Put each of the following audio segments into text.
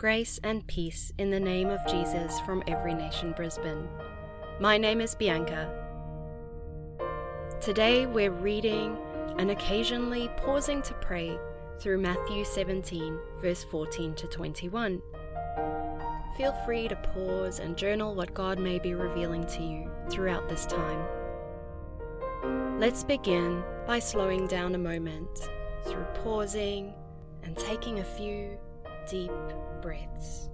Grace and peace in the name of Jesus from Every Nation Brisbane. My name is Bianca. Today we're reading and occasionally pausing to pray through Matthew 17, verse 14 to 21. Feel free to pause and journal what God may be revealing to you throughout this time. Let's begin by slowing down a moment through pausing and taking a few deep breaths,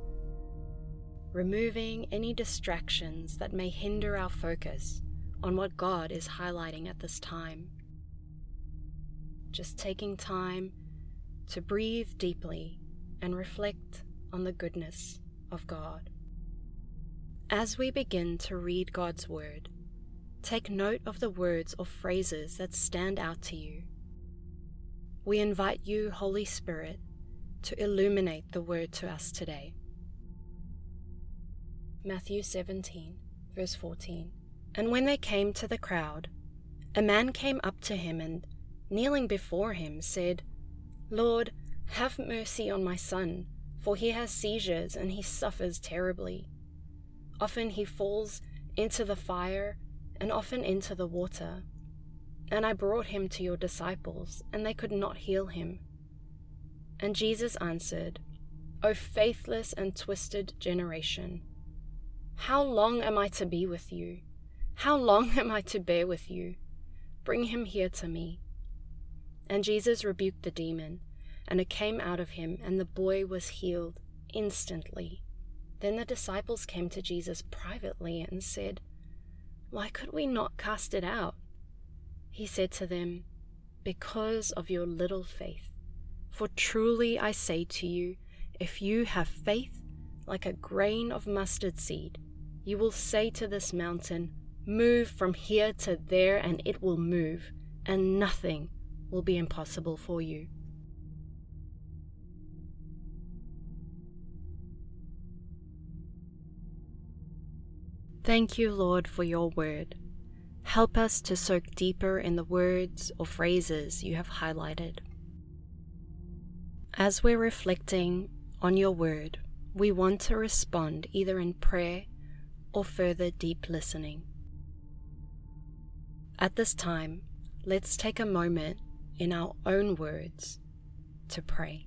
removing any distractions that may hinder our focus on what God is highlighting at this time. Just taking time to breathe deeply and reflect on the goodness of God. As we begin to read God's Word, take note of the words or phrases that stand out to you. We invite you, Holy Spirit, to illuminate the Word to us today. Matthew 17, verse 14. And when they came to the crowd, a man came up to him and, kneeling before him, said, Lord, have mercy on my son, for he has seizures and he suffers terribly. Often he falls into the fire and often into the water. And I brought him to your disciples, and they could not heal him. And Jesus answered, O faithless and twisted generation, how long am I to be with you? How long am I to bear with you? Bring him here to me. And Jesus rebuked the demon, and it came out of him, and the boy was healed instantly. Then the disciples came to Jesus privately and said, Why could we not cast it out? He said to them, Because of your little faith. For truly I say to you, if you have faith like a grain of mustard seed, you will say to this mountain, Move from here to there, and it will move, and nothing will be impossible for you. Thank you, Lord, for your word. Help us to soak deeper in the words or phrases you have highlighted. As we're reflecting on your word, we want to respond either in prayer or further deep listening. At this time, let's take a moment in our own words to pray.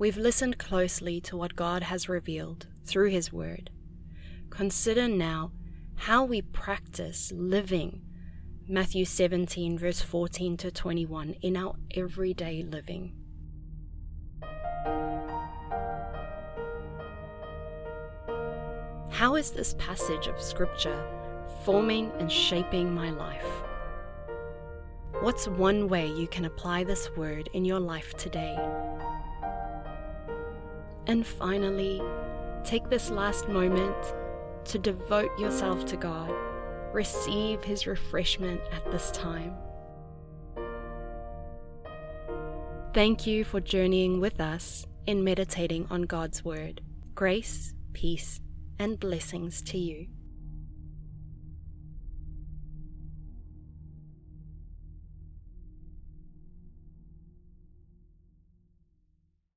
We've listened closely to what God has revealed through His Word. Consider now how we practice living Matthew 17, verse 14 to 21, in our everyday living. How is this passage of Scripture forming and shaping my life? What's one way you can apply this word in your life today? And finally, take this last moment to devote yourself to God. Receive His refreshment at this time. Thank you for journeying with us in meditating on God's Word. Grace, peace, and blessings to you.